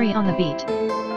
On the beat.